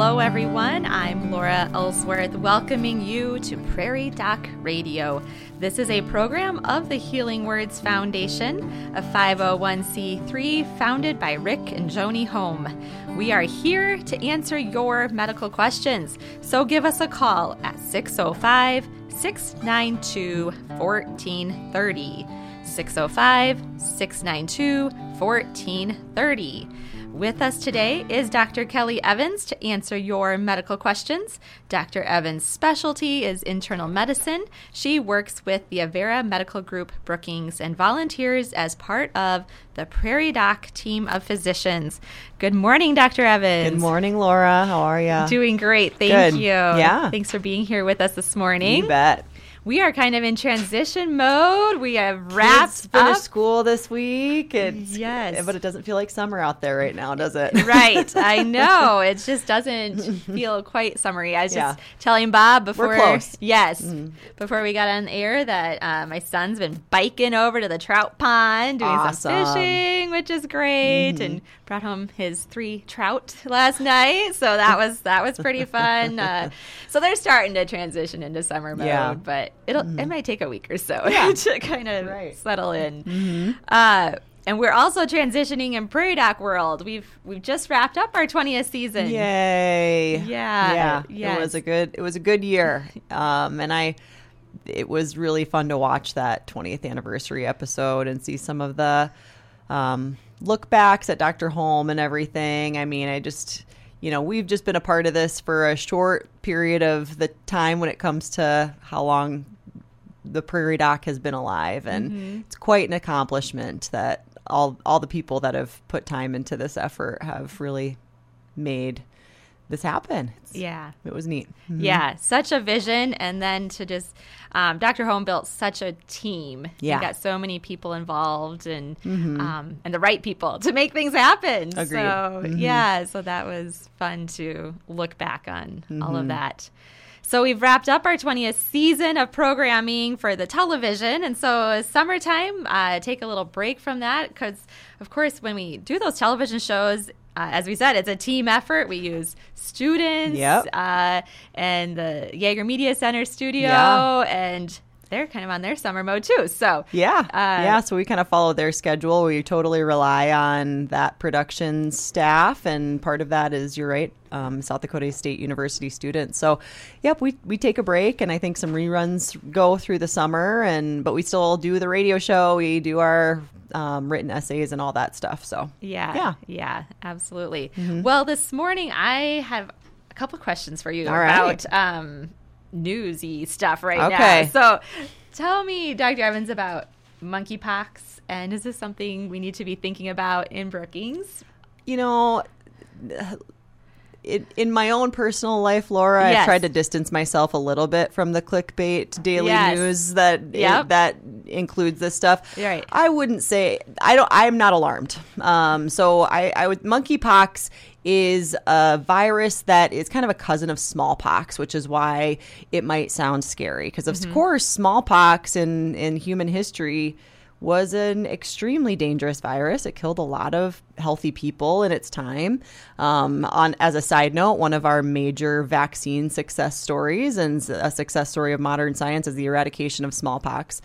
Hello, everyone. I'm Laura Ellsworth, welcoming you to Prairie Doc Radio. This is a program of the Healing Words Foundation, a 501c3 founded by Rick and Joni Holm. We are here to answer your medical questions, so give us a call at 605 692 1430. 605 692 1430. With us today is Dr. Kelly Evans to answer your medical questions. Dr. Evans' specialty is internal medicine. She works with the Avera Medical Group Brookings and volunteers as part of the Prairie Doc team of physicians. Good morning, Dr. Evans. Good morning, Laura. How are you? Doing great. Thank Good. you. Yeah. Thanks for being here with us this morning. You bet. We are kind of in transition mode. We have wrapped Kids finished up. school this week. It's, Yes. But it doesn't feel like summer out there right now, does it? right. I know. It just doesn't feel quite summery. I was just telling Bob before close. Mm-hmm. Yes. Before we got on air that uh, my son's been biking over to the trout pond doing some Awesome. Mm-hmm. fishing, which is great. And brought home his three trout last night. So that was that was pretty fun. Uh, so they're starting to transition into summer mode, Yeah. but it'll it might take a week or so Yeah. to kind of Right. settle in. Uh, and we're also transitioning in Prairie Doc world. We've we've just wrapped up our 20th season. Yay! Yeah, yeah. yes. It was a good. It was a good year, um, and I. It was really fun to watch that 20th anniversary episode and see some of the um, look backs at Dr. Holm and everything. I mean, I just, you know, we've just been a part of this for a short period of the time when it comes to how long the Prairie Doc has been alive, and Mm-hmm. it's quite an accomplishment that all all the people that have put time into this effort have really made this happen. It's, Yeah. it was neat. Yeah, such a vision, and then to just, um, Dr. Holm built such a team. Yeah. he got so many people involved, and um, and the right people to make things happen. Agreed. So yeah, so that was fun to look back on all Mm-hmm. of that. So we've wrapped up our 20th season of programming for the television, and so summertime, uh, take a little break from that because, of course, when we do those television shows. Uh, as we said, it's a team effort. We use students Yep. uh, and the Jaeger Media Center studio, Yeah. and they're kind of on their summer mode too. So Yeah. Uh, yeah. So we kind of follow their schedule. We totally rely on that production staff. And part of that is, you're right, um, South Dakota State University students. So, yep, we, we take a break and I think some reruns go through the summer. And But we still do the radio show. We do our um, written essays and all that stuff. So, yeah, Yeah. yeah, absolutely. Well, this morning I have a couple questions for you All about right. um, newsy stuff right Okay. now. So, tell me, Dr. Evans, about monkeypox, and is this something we need to be thinking about in Brookings? you know, it, in my own personal life, Laura, Yes. I've tried to distance myself a little bit from the clickbait daily Yes. news that Yep. that includes this stuff. Right. I wouldn't say I don't. I'm not alarmed. Um, so I, I would monkeypox is a virus that is kind of a cousin of smallpox, which is why it might sound scary. Because of Mm-hmm. course, smallpox in in human history was an extremely dangerous virus. It killed a lot of healthy people in its time. Um, on as a side note, one of our major vaccine success stories and a success story of modern science is the eradication of smallpox.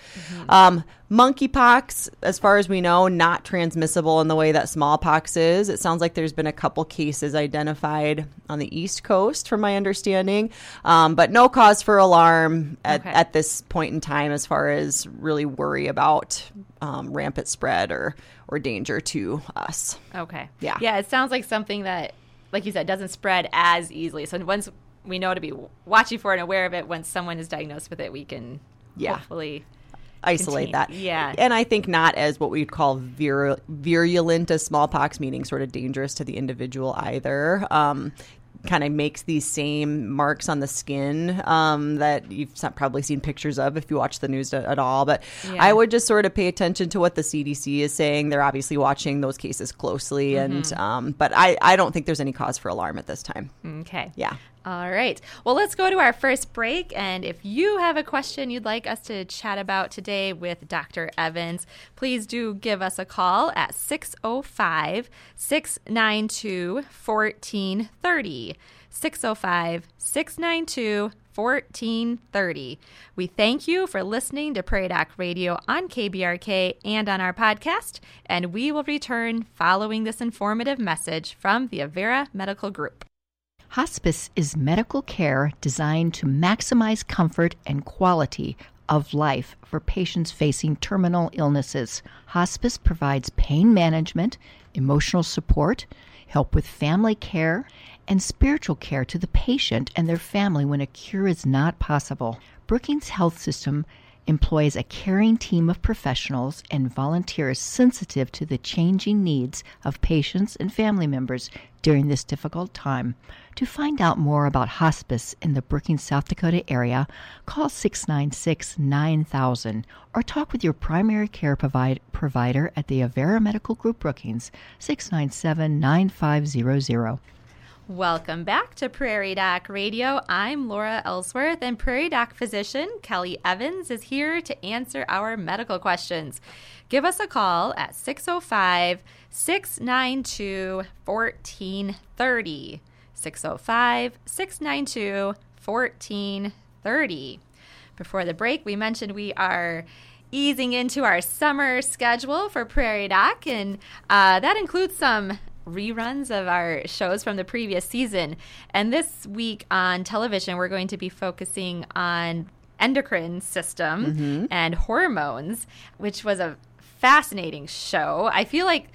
Um, monkeypox, as far as we know, not transmissible in the way that smallpox is. It sounds like there's been a couple cases identified on the East Coast, from my understanding, um, but no cause for alarm at, Okay. at this point in time as far as really worry about um, rampant spread or or danger to us. Okay. Yeah. Yeah, it sounds like something that, like you said, doesn't spread as easily. So once we know to be watching for and aware of it, once someone is diagnosed with it, we can Yeah. hopefully. Isolate Contain- that, yeah. and I think not as what we'd call viru- virulent as smallpox, meaning sort of dangerous to the individual either. Um, kind of makes these same marks on the skin um, that you've probably seen pictures of if you watch the news at, all. But Yeah. I would just sort of pay attention to what the CDC is saying. They're obviously watching those cases closely, and Mm-hmm. um, but I, I don't think there's any cause for alarm at this time. Okay. Yeah. All right. Well, let's go to our first break. And if you have a question you'd like us to chat about today with Dr. Evans, please do give us a call at 605 692 1430. 605 692 1430. We thank you for listening to Prairie Doc Radio on KBRK and on our podcast, and we will return following this informative message from the Avera Medical Group. Hospice is medical care designed to maximize comfort and quality of life for patients facing terminal illnesses. Hospice provides pain management, emotional support, help with family care, and spiritual care to the patient and their family when a cure is not possible. Brookings Health System employs a caring team of professionals and volunteers sensitive to the changing needs of patients and family members during this difficult time. To find out more about hospice in the Brookings, South Dakota area, call 696 9000 or talk with your primary care provide, provider at the Avera Medical Group Brookings, 697 9500. Welcome back to Prairie Doc Radio. I'm Laura Ellsworth, and Prairie Doc physician Kelly Evans is here to answer our medical questions. Give us a call at 605 692 1430. 605 692 1430. Before the break, we mentioned we are easing into our summer schedule for Prairie Doc, and uh, that includes some reruns of our shows from the previous season. And this week on television, we're going to be focusing on endocrine system mm-hmm. and hormones, which was a fascinating show. I feel like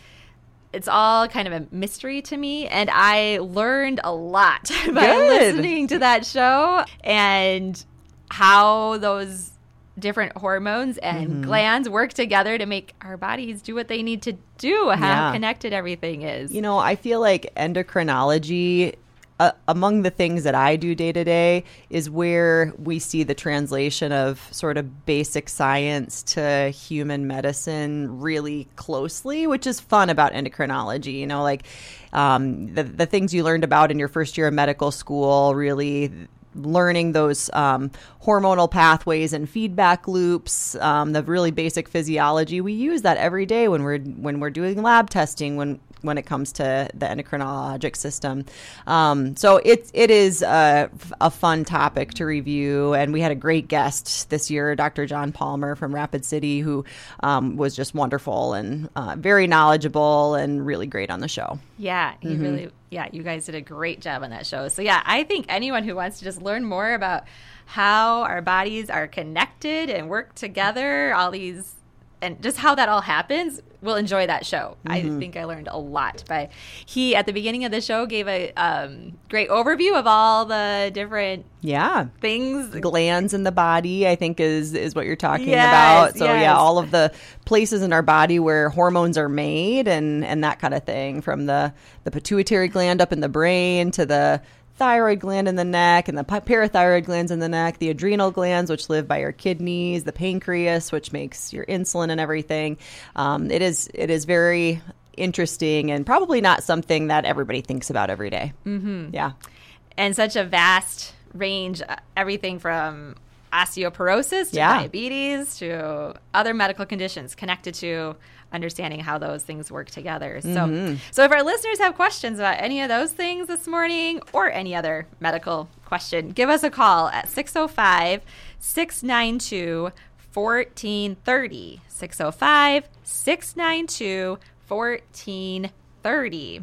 it's all kind of a mystery to me and i learned a lot by Good. listening to that show and how those different hormones and mm-hmm. glands work together to make our bodies do what they need to do, how yeah. connected everything is. You know, I feel like endocrinology uh, among the things that I do day to day is where we see the translation of sort of basic science to human medicine really closely, which is fun about endocrinology. You know, like um, the the things you learned about in your first year of medical school really learning those um, hormonal pathways and feedback loops, um, the really basic physiology. We use that every day when we're when we're doing lab testing, when when it comes to the endocrinologic system. Um, so it, it is a, a, fun topic to review. And we had a great guest this year, Dr. John Palmer from Rapid City, who um, was just wonderful and uh, very knowledgeable and really great on the show. Yeah, he mm-hmm. really, yeah, you guys did a great job on that show. So, yeah, I think anyone who wants to just learn more about how our bodies are connected and work together, all these and just how that all happens will enjoy that show. Mm-hmm. I think I learned a lot. But he at the beginning of the show gave a um, great overview of all the different yeah things glands in the body. I think is is what you're talking yes, about. So yes. yeah, all of the places in our body where hormones are made and and that kind of thing from the the pituitary gland up in the brain to the thyroid gland in the neck and the parathyroid glands in the neck, the adrenal glands, which live by your kidneys, the pancreas, which makes your insulin and everything. Um, it is it is very interesting and probably not something that everybody thinks about every day. Mm-hmm. Yeah, and such a vast range, uh, everything from osteoporosis to yeah. diabetes to other medical conditions connected to understanding how those things work together. So, mm-hmm. so if our listeners have questions about any of those things this morning or any other medical question, give us a call at 605 692 1430. 605 692 1430.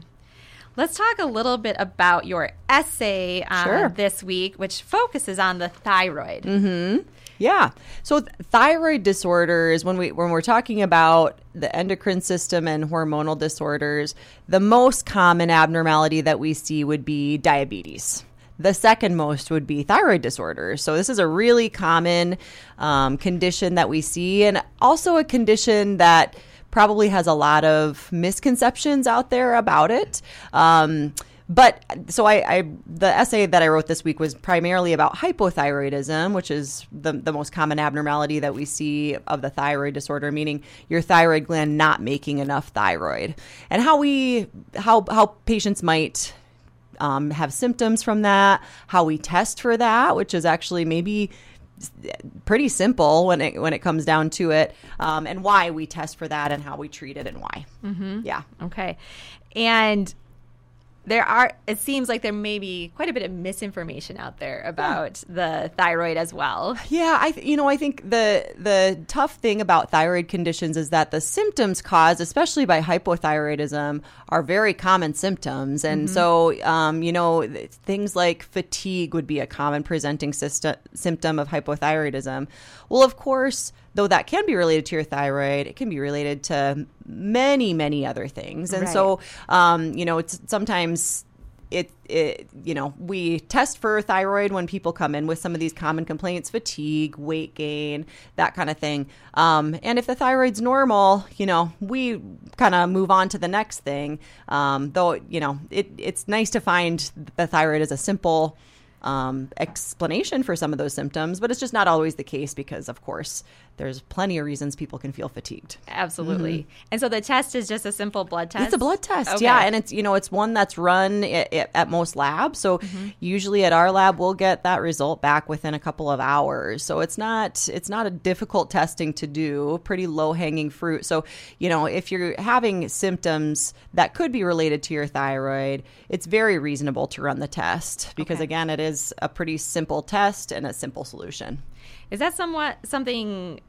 Let's talk a little bit about your essay uh, sure. this week, which focuses on the thyroid. Mm-hmm. Yeah. So th- thyroid disorders when we when we're talking about the endocrine system and hormonal disorders, the most common abnormality that we see would be diabetes. The second most would be thyroid disorders. So, this is a really common um, condition that we see, and also a condition that probably has a lot of misconceptions out there about it. Um, but so I, I, the essay that I wrote this week was primarily about hypothyroidism, which is the the most common abnormality that we see of the thyroid disorder, meaning your thyroid gland not making enough thyroid, and how we how how patients might um, have symptoms from that, how we test for that, which is actually maybe pretty simple when it when it comes down to it, um, and why we test for that and how we treat it and why. Mm-hmm. Yeah. Okay. And there are it seems like there may be quite a bit of misinformation out there about yeah. the thyroid as well yeah i you know i think the the tough thing about thyroid conditions is that the symptoms caused especially by hypothyroidism are very common symptoms and mm-hmm. so um, you know things like fatigue would be a common presenting system, symptom of hypothyroidism well of course though that can be related to your thyroid, it can be related to many, many other things. And right. so, um, you know, it's sometimes it, it, you know, we test for thyroid when people come in with some of these common complaints, fatigue, weight gain, that kind of thing. Um, and if the thyroid's normal, you know, we kind of move on to the next thing. Um, though, you know, it, it's nice to find the thyroid as a simple um, explanation for some of those symptoms, but it's just not always the case because, of course, there's plenty of reasons people can feel fatigued. Absolutely. Mm-hmm. And so the test is just a simple blood test? It's a blood test, okay. yeah. And it's, you know, it's one that's run at, at most labs. So mm-hmm. usually at our lab, we'll get that result back within a couple of hours. So it's not, it's not a difficult testing to do, pretty low hanging fruit. So, you know, if you're having symptoms that could be related to your thyroid, it's very reasonable to run the test because, okay. again, it is a pretty simple test and a simple solution. Is that somewhat something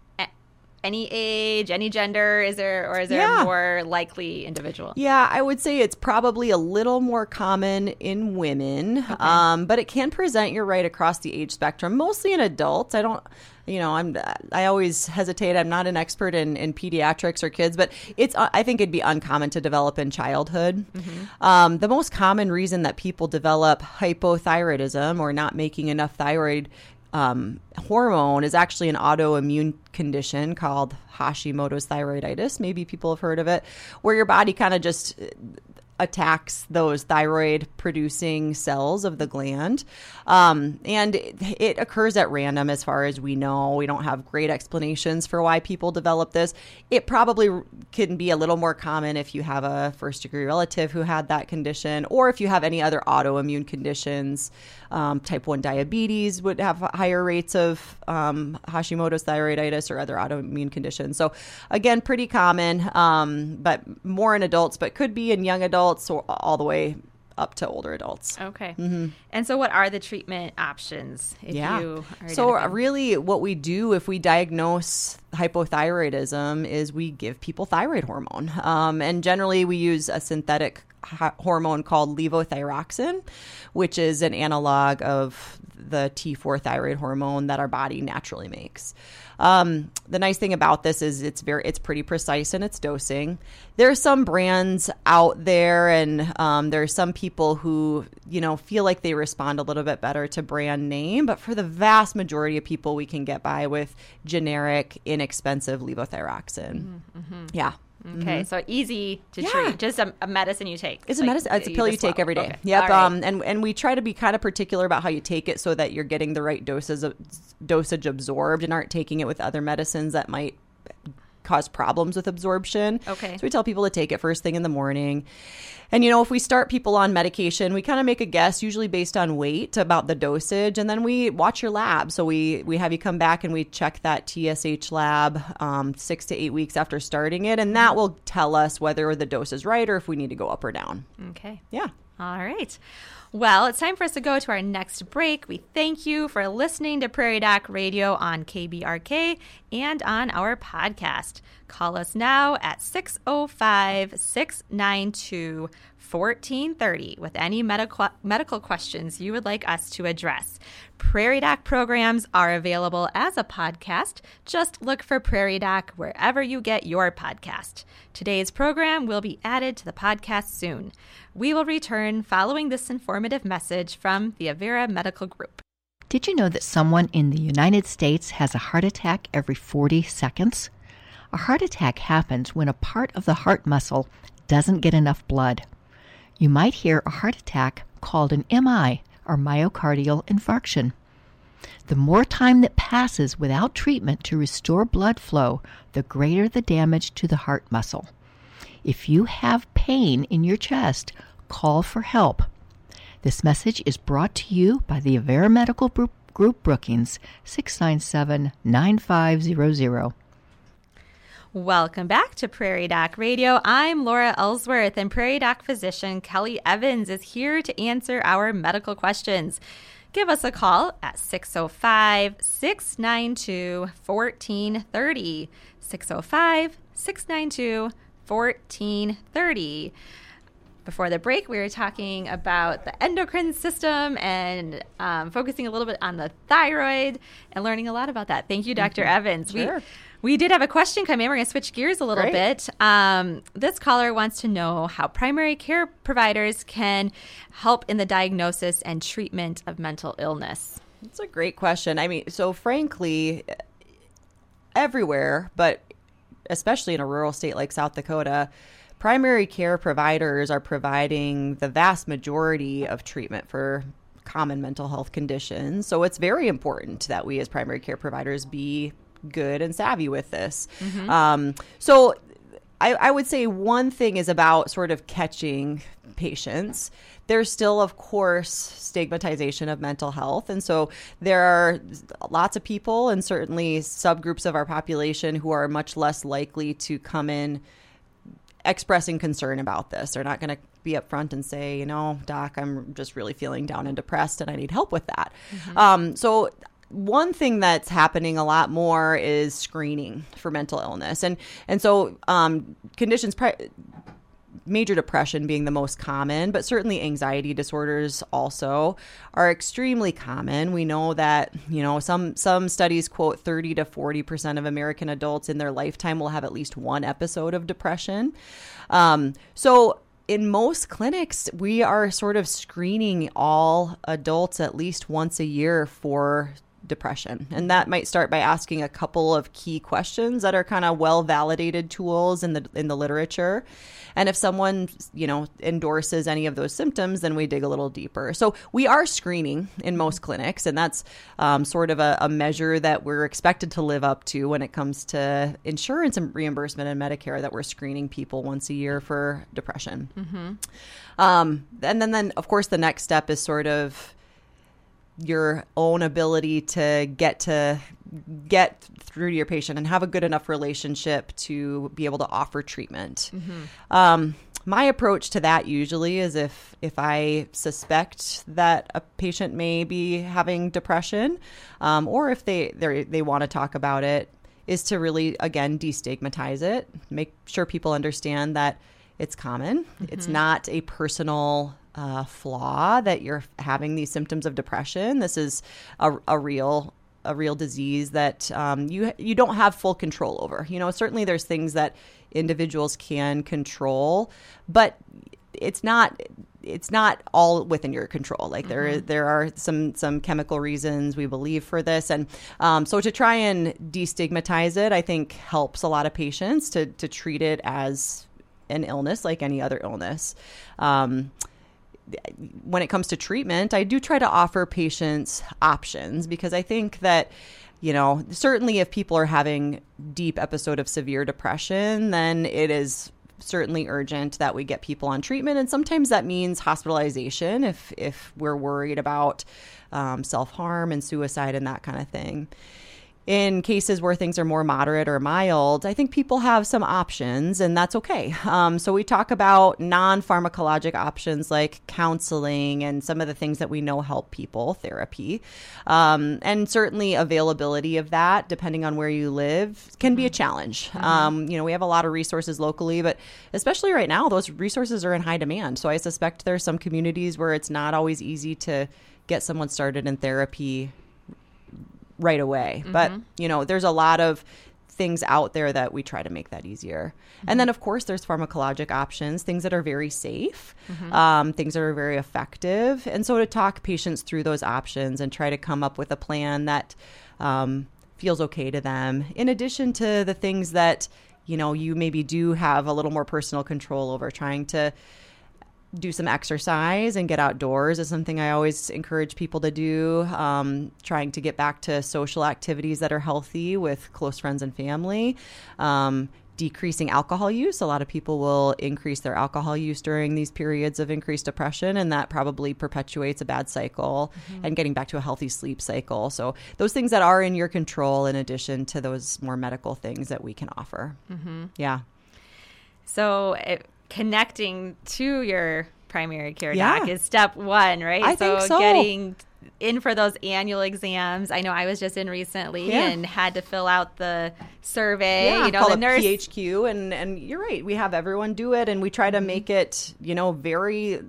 any age, any gender? Is there, or is there yeah. a more likely individual? Yeah, I would say it's probably a little more common in women, okay. um, but it can present. You're right across the age spectrum, mostly in adults. I don't. You know, I'm. I always hesitate. I'm not an expert in, in pediatrics or kids, but it's. I think it'd be uncommon to develop in childhood. Mm-hmm. Um, the most common reason that people develop hypothyroidism or not making enough thyroid um, hormone is actually an autoimmune condition called Hashimoto's thyroiditis. Maybe people have heard of it, where your body kind of just attacks those thyroid producing cells of the gland. Um, and it, it, occurs at random as far as we know. We don't have great explanations for why people develop this. It probably can be a little more common if you have a first degree relative who had that condition, or if you have any other autoimmune conditions. Um, type 1 diabetes would have higher rates of um, Hashimoto's thyroiditis or other autoimmune conditions. So, again, pretty common, um, but more in adults, but could be in young adults adults or all the way up to older adults. Okay. Mm-hmm. And so, what are the treatment options? yeah. so, really, what we do if we diagnose hypothyroidism is we give people thyroid hormone. Um, and generally, we use a synthetic hormone called levothyroxine, which is an analog of the T4 thyroid hormone that our body naturally makes. Um, the nice thing about this is it's very it's pretty precise in its dosing. There are some brands out there, and um, there are some people who you know feel like they respond a little bit better to brand name, but for the vast majority of people, we can get by with generic, inexpensive levothyroxine. Mm-hmm, mm-hmm. Yeah. Okay, mm-hmm. so easy to yeah. treat. Just a, a, medicine you take. It's, a medicine. It's a pill you, you take every day. Okay. Yep. Right. Um, and and we try to be kind of particular about how you take it so that you're getting the right doses of dosage absorbed and aren't taking it with other medicines that might cause problems with absorption. Okay. So we tell people to take it first thing in the morning. And you know, if we start people on medication, we kind of make a guess, usually based on weight, about the dosage, and then we watch your lab. So we we have you come back and we check that TSH lab um, six to eight weeks after starting it, and that will tell us whether the dose is right or if we need to go up or down. Okay. Yeah. All right. Well, it's time for us to go to our next break. We thank you for listening to Prairie Doc Radio on KBRK and on our podcast. Call us now at 605 692 1430 with any medical, medical questions you would like us to address. Prairie Doc programs are available as a podcast. Just look for Prairie Doc wherever you get your podcast. Today's program will be added to the podcast soon. We will return following this informative message from the Avera Medical Group. Did you know that someone in the United States has a heart attack every 40 seconds? A heart attack happens when a part of the heart muscle doesn't get enough blood. You might hear a heart attack called an MI or myocardial infarction. The more time that passes without treatment to restore blood flow, the greater the damage to the heart muscle. If you have pain in your chest, call for help. This message is brought to you by the Avera Medical Group, Group Brookings, 697 9500. Welcome back to Prairie Doc Radio. I'm Laura Ellsworth, and Prairie Doc physician Kelly Evans is here to answer our medical questions. Give us a call at 605 692 1430. 605 692 1430. Before the break, we were talking about the endocrine system and um, focusing a little bit on the thyroid and learning a lot about that. Thank you, doctor mm-hmm. Evans. Sure. We, we did have a question come in. We're going to switch gears a little Great. bit. Um, this caller wants to know how primary care providers can help in the diagnosis and treatment of mental illness. It's a great question. I mean, so frankly, everywhere, but especially in a rural state like South Dakota, primary care providers are providing the vast majority of treatment for common mental health conditions. So it's very important that we as primary care providers be good and savvy with this. Mm-hmm. Um, so I, I would say one thing is about sort of catching patients there's still, of course, stigmatization of mental health. And so there are lots of people and certainly subgroups of our population who are much less likely to come in expressing concern about this. They're not going to be upfront and say, you know, doc, I'm just really feeling down and depressed and I need help with that. Mm-hmm. Um, so one thing that's happening a lot more is screening for mental illness and and so um, conditions pre- major depression being the most common, but certainly anxiety disorders also are extremely common. We know that, you know, some some studies quote 30 to 40% of American adults in their lifetime will have at least one episode of depression. Um, so in most clinics, we are sort of screening all adults at least once a year for depression. And that might start by asking a couple of key questions that are kind of well validated tools in the in the literature. And if someone, you know, endorses any of those symptoms, then we dig a little deeper. So we are screening in most clinics, and that's um, sort of a, a, measure that we're expected to live up to when it comes to insurance and reimbursement and Medicare. That we're screening people once a year for depression. Mm-hmm. Um, and then, then of course, the next step is sort of your own ability to get to get through to your patient and have a good enough relationship to be able to offer treatment. Mm-hmm. Um, my approach to that usually is if if I suspect that a patient may be having depression, um, or if they they want to talk about it, is to really again destigmatize it, make sure people understand that it's common. Mm-hmm. It's not a personal uh, flaw that you're having these symptoms of depression. This is a, a real a real disease that um, you you don't have full control over. You know, certainly there's things that individuals can control, but it's not it's not all within your control. Like there mm-hmm. there are some some chemical reasons we believe for this, and um, so to try and destigmatize it, I think helps a lot of patients to to treat it as an illness like any other illness. Um, when it comes to treatment, I do try to offer patients options because I think that you know certainly if people are having deep episode of severe depression then it is certainly urgent that we get people on treatment. And sometimes that means hospitalization if if we're worried about um, self-harm and suicide and that kind of thing in cases where things are more moderate or mild, I think people have some options, and that's okay. Um, so we talk about non pharmacologic options like counseling and some of the things that we know help people, therapy, um, and certainly availability of that, depending on where you live, can be a mm-hmm. challenge. Mm-hmm. Um, you know, we have a lot of resources locally, but especially right now, those resources are in high demand. So I suspect there's some communities where it's not always easy to get someone started in therapy right away. Mm-hmm. But, you know, there's a lot of things out there that we try to make that easier. Mm-hmm. And then, of course, there's pharmacologic options, things that are very safe, mm-hmm. um, things that are very effective. And so to talk patients through those options and try to come up with a plan that um, feels okay to them, in addition to the things that, you know, you maybe do have a little more personal control over, trying to do some exercise and get outdoors is something I always encourage people to do. Um, trying to get back to social activities that are healthy with close friends and family. Um, decreasing alcohol use. A lot of people will increase their alcohol use during these periods of increased depression, and that probably perpetuates a bad cycle mm-hmm. and getting back to a healthy sleep cycle. So, those things that are in your control, in addition to those more medical things that we can offer. Mm-hmm. Yeah. So, it, connecting to your primary care yeah. doc is step one, right? I so, think so. getting in for those annual exams. I know I was just in recently yeah. and had to fill out the survey. Yeah, you know, the nurse PHQ, and and you're right. We have everyone do it, and we try to mm-hmm. make it, you know, very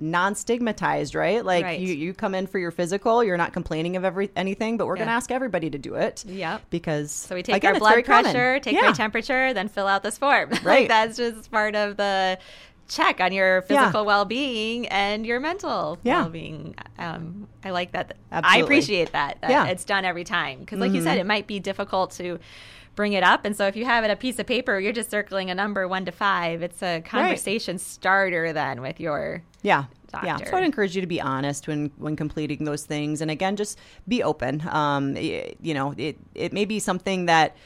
non-stigmatized, right? Like right. you you come in for your physical, you're not complaining of every anything, but we're yeah. going to ask everybody to do it. Yeah, because so we take again, our blood pressure, common. take yeah. our temperature, then fill out this form. Right, like that's just part of the check on your physical yeah. well-being and your mental yeah. well-being. Um, I like that. Absolutely. I appreciate that. that yeah. it's done every time because, like mm-hmm. you said, mm-hmm. it might be difficult to bring it up. And so if you have it a piece of paper, you're just circling a number one to five. It's a conversation right. starter then with your yeah. Doctor. Yeah, so I'd encourage you to be honest when when completing those things, and again, just be open. Um, you know, it it may be something that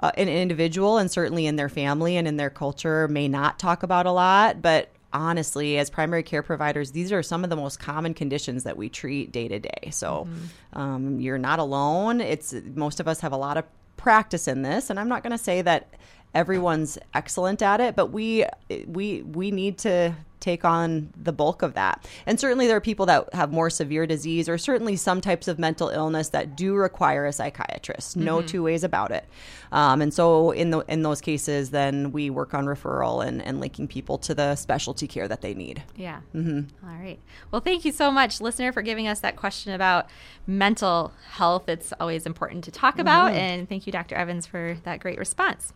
uh, an individual and certainly in their family and in their culture may not talk about a lot, but honestly, as primary care providers, these are some of the most common conditions that we treat day to day. So mm-hmm. um, you're not alone. It's most of us have a lot of practice in this, and I'm not going to say that everyone's excellent at it, but we we we need to take on the bulk of that. And certainly there are people that have more severe disease or certainly some types of mental illness that do require a psychiatrist. No mm-hmm. two ways about it. Um, and so in the in those cases, then we work on referral and, and linking people to the specialty care that they need. Yeah. Mm-hmm. All right. Well, thank you so much, listener, for giving us that question about mental health. It's always important to talk about. Mm-hmm. And thank you, Dr. Evans, for that great response.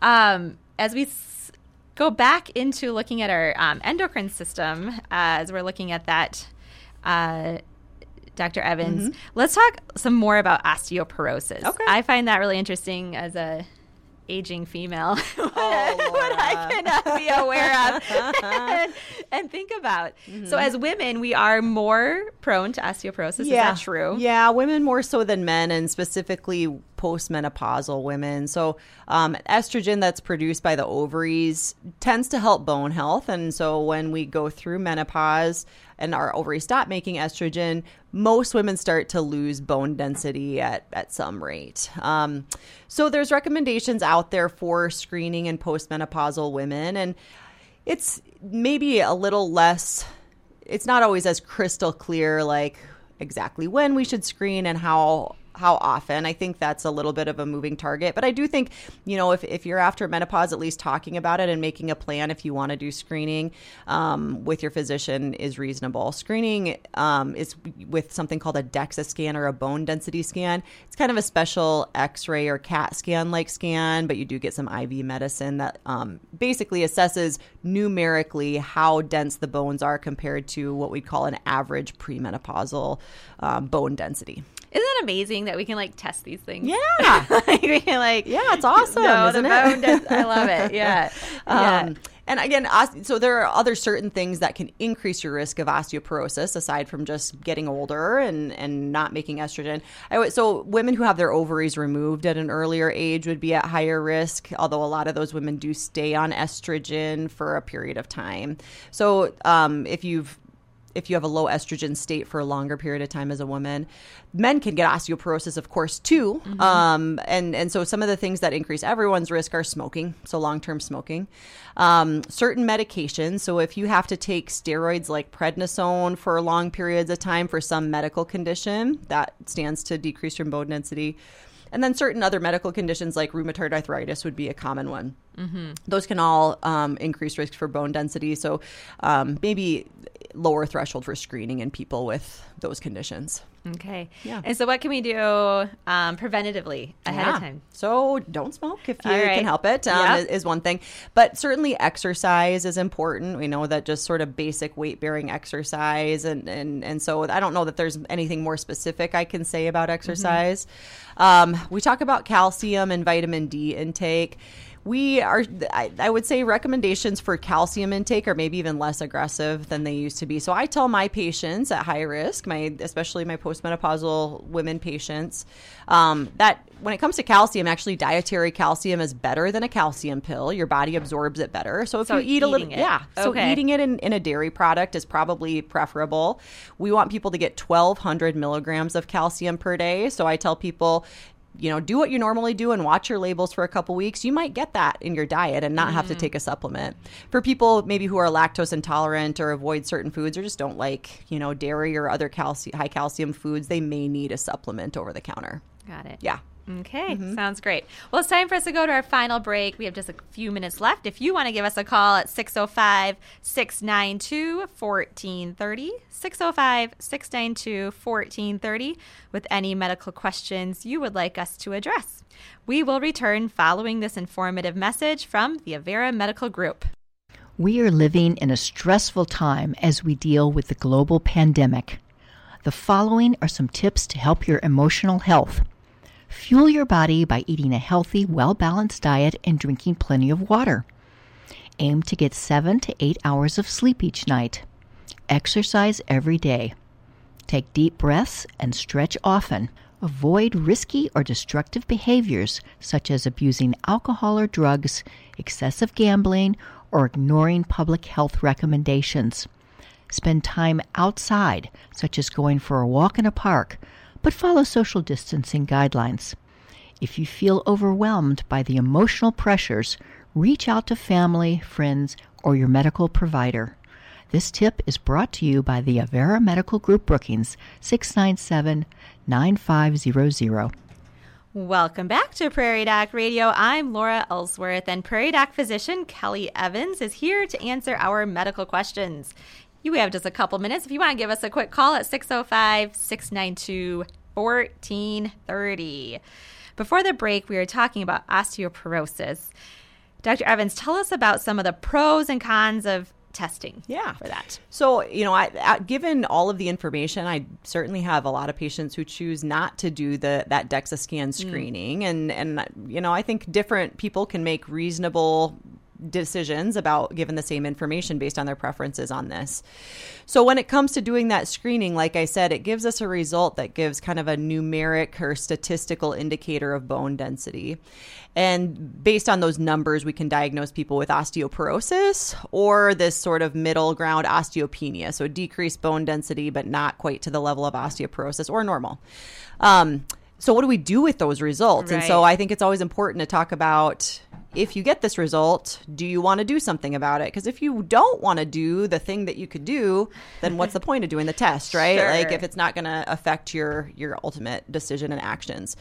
Um, as we go back into looking at our um, endocrine system, uh, as we're looking at that, uh, Dr. Evans, mm-hmm. let's talk some more about osteoporosis. Okay. I find that really interesting as a aging female oh, what I cannot be aware of and, think about. Mm-hmm. So, as women, we are more prone to osteoporosis. Yeah. Is that true? Yeah, women more so than men, and specifically postmenopausal women. So, um, estrogen that's produced by the ovaries tends to help bone health. And so, when we go through menopause, and our ovaries stop making estrogen, most women start to lose bone density at, at some rate. Um, so there's recommendations out there for screening in postmenopausal women, and it's maybe a little less. It's not always as crystal clear, like exactly when we should screen and how how often. I think that's a little bit of a moving target. But I do think, you know, if, if you're after menopause, at least talking about it and making a plan if you want to do screening um, with your physician is reasonable. Screening um, is with something called a DEXA scan or a bone density scan. It's kind of a special x ray or CAT scan like scan, but you do get some IV medicine that um, basically assesses numerically how dense the bones are compared to what we'd call an average premenopausal um, bone density. Isn't it amazing that we can like test these things? Yeah, like, we can like yeah, it's awesome. No, isn't it? Does, I love it. Yeah, um, yeah. And again, so there are other certain things that can increase your risk of osteoporosis aside from just getting older and, and not making estrogen. So women who have their ovaries removed at an earlier age would be at higher risk, although a lot of those women do stay on estrogen for a period of time. So um, if you've if you have a low estrogen state for a longer period of time as a woman. Men can get osteoporosis, of course, too. Mm-hmm. Um, and, and so some of the things that increase everyone's risk are smoking, so long term smoking, um, certain medications. So if you have to take steroids like prednisone for long periods of time for some medical condition, that stands to decrease your bone density. And then certain other medical conditions like rheumatoid arthritis would be a common one. Mm-hmm. Those can all um, increase risk for bone density. So um, maybe lower threshold for screening in people with those conditions. Okay. Yeah. And so, what can we do um, preventatively ahead yeah. of time? So, don't smoke if you right. can help it. Um, yep. is one thing, but certainly exercise is important. We know that just sort of basic weight bearing exercise, and and and so I don't know that there's anything more specific I can say about mm-hmm. exercise. Mm-hmm. Um, we talk about calcium and vitamin D intake we are I, I, would say recommendations for calcium intake are maybe even less aggressive than they used to be. So i tell my patients at high risk my especially my postmenopausal women patients um, that when it comes to calcium actually dietary calcium is better than a calcium pill. Your body absorbs it better. So if so you eat a little it. yeah. So okay. eating it in, in a dairy product is probably preferable. We want people to get 1200 milligrams of calcium per day. So i tell people you know, do what you normally do and watch your labels for a couple weeks, you might get that in your diet and not mm. have to mm. take a supplement. For people maybe who are lactose intolerant or avoid certain foods or just don't like, you know, dairy or other calcium, high calcium foods, they may need a supplement over the counter. Got it. Yeah. Okay, mm-hmm. sounds great. Well, it's time for us to go to our final break. We have just a few minutes left. If you want to give us a call at 605 692 1430, 605 692 1430, with any medical questions you would like us to address. We will return following this informative message from the Avera Medical Group. We are living in a stressful time as we deal with the global pandemic. The following are some tips to help your emotional health. Fuel your body by eating a healthy, well balanced diet and drinking plenty of water. Aim to get 7 to 8 hours of sleep each night. Exercise every day. Take deep breaths and stretch often. Avoid risky or destructive behaviors such as abusing alcohol or drugs, excessive gambling, or ignoring public health recommendations. Spend time outside, such as going for a walk in a park, but follow social distancing guidelines. If you feel overwhelmed by the emotional pressures, reach out to family, friends, or your medical provider. This tip is brought to you by the Avera Medical Group Brookings, 697 9500. Welcome back to Prairie Doc Radio. I'm Laura Ellsworth, and Prairie Doc physician Kelly Evans is here to answer our medical questions. You have just a couple minutes. If you want to give us a quick call at 605 692 1430. Before the break, we were talking about osteoporosis. Dr. Evans, tell us about some of the pros and cons of testing yeah for that so you know I, I, given all of the information i certainly have a lot of patients who choose not to do the that dexa scan mm. screening mm. and and you know i think different people can make reasonable decisions about given the same information based on their preferences on this. So when it comes to doing that screening, like I said, it gives us a result that gives kind of a numeric or statistical indicator of bone density. And based on those numbers, we can diagnose people with osteoporosis or this sort of middle ground osteopenia. So decreased bone density, but not quite to the level of osteoporosis or normal. Um, so what do we do with those results? Right. And so I think it's always important to talk about if you get this result, do you want to do something about it? Because if you don't want to do the thing that you could do, then what's the point of doing the test, right? Sure. Like if it's not going to affect your your ultimate decision and actions.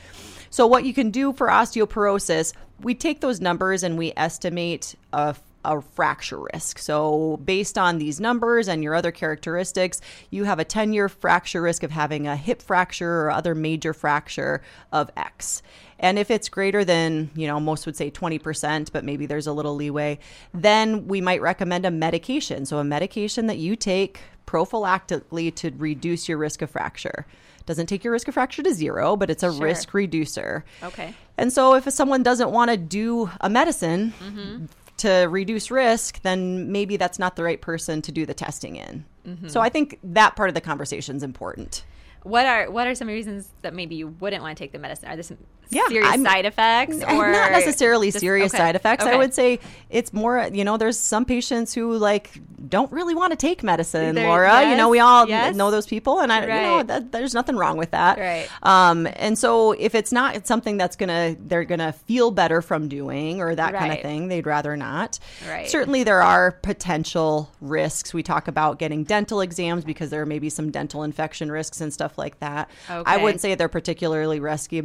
So what you can do for osteoporosis, we take those numbers and we estimate a a fracture risk. So, based on these numbers and your other characteristics, you have a 10 year fracture risk of having a hip fracture or other major fracture of X. And if it's greater than, you know, most would say 20%, but maybe there's a little leeway, then we might recommend a medication. So, a medication that you take prophylactically to reduce your risk of fracture. Doesn't take your risk of fracture to zero, but it's a sure. risk reducer. Okay. And so, if someone doesn't want to do a medicine, mm-hmm to reduce risk, then maybe that's not the right person to do the testing in. Mm-hmm. So I think that part of the conversation is important. What are what are some reasons that maybe you wouldn't want to take the medicine? Are there some yeah, serious I'm, side effects or not necessarily just, serious okay. side effects? Okay. I would say it's more. You know, there's some patients who like don't really want to take medicine. There, Laura, yes, you know, we all yes. know those people, and I, right. you know, that, there's nothing wrong with that. Right. Um, and so if it's not it's something that's gonna they're gonna feel better from doing or that right. kind of thing, they'd rather not. Right. Certainly, there are potential risks. We talk about getting dental exams because there may be some dental infection risks and stuff like that. Okay. I wouldn't say they're particularly risky rescue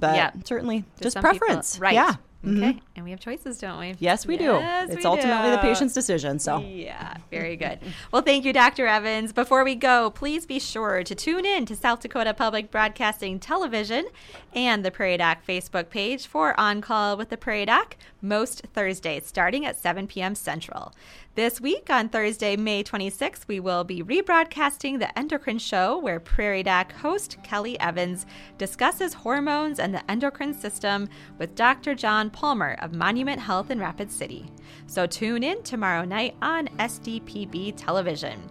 but yeah. certainly just, just preference. People, right. Yeah. Okay. Mm-hmm. And we have choices, don't we? Yes, we yes, do. It's we ultimately do. the patient's decision. So, yeah, very good. well, thank you, Dr. Evans. Before we go, please be sure to tune in to South Dakota Public Broadcasting Television and the Prairie Doc Facebook page for On Call with the Prairie Doc most Thursdays starting at 7 p.m. Central. This week on Thursday, May 26th, we will be rebroadcasting the Endocrine Show where Prairie Doc host Kelly Evans discusses hormones and the endocrine system with Dr. John Palmer of Monument Health in Rapid City. So tune in tomorrow night on SDPB television.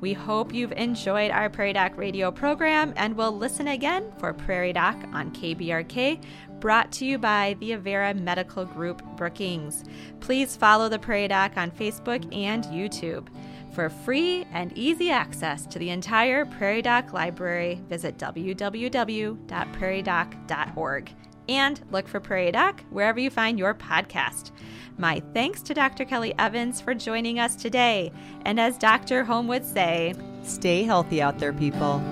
We hope you've enjoyed our Prairie Doc radio program and will listen again for Prairie Doc on KBRK, brought to you by the Avera Medical Group Brookings. Please follow the Prairie Doc on Facebook and YouTube. For free and easy access to the entire Prairie Doc library, visit www.prairiedoc.org and look for Prairie Doc wherever you find your podcast. My thanks to Dr. Kelly Evans for joining us today. And as Dr. Holm would say, stay healthy out there, people.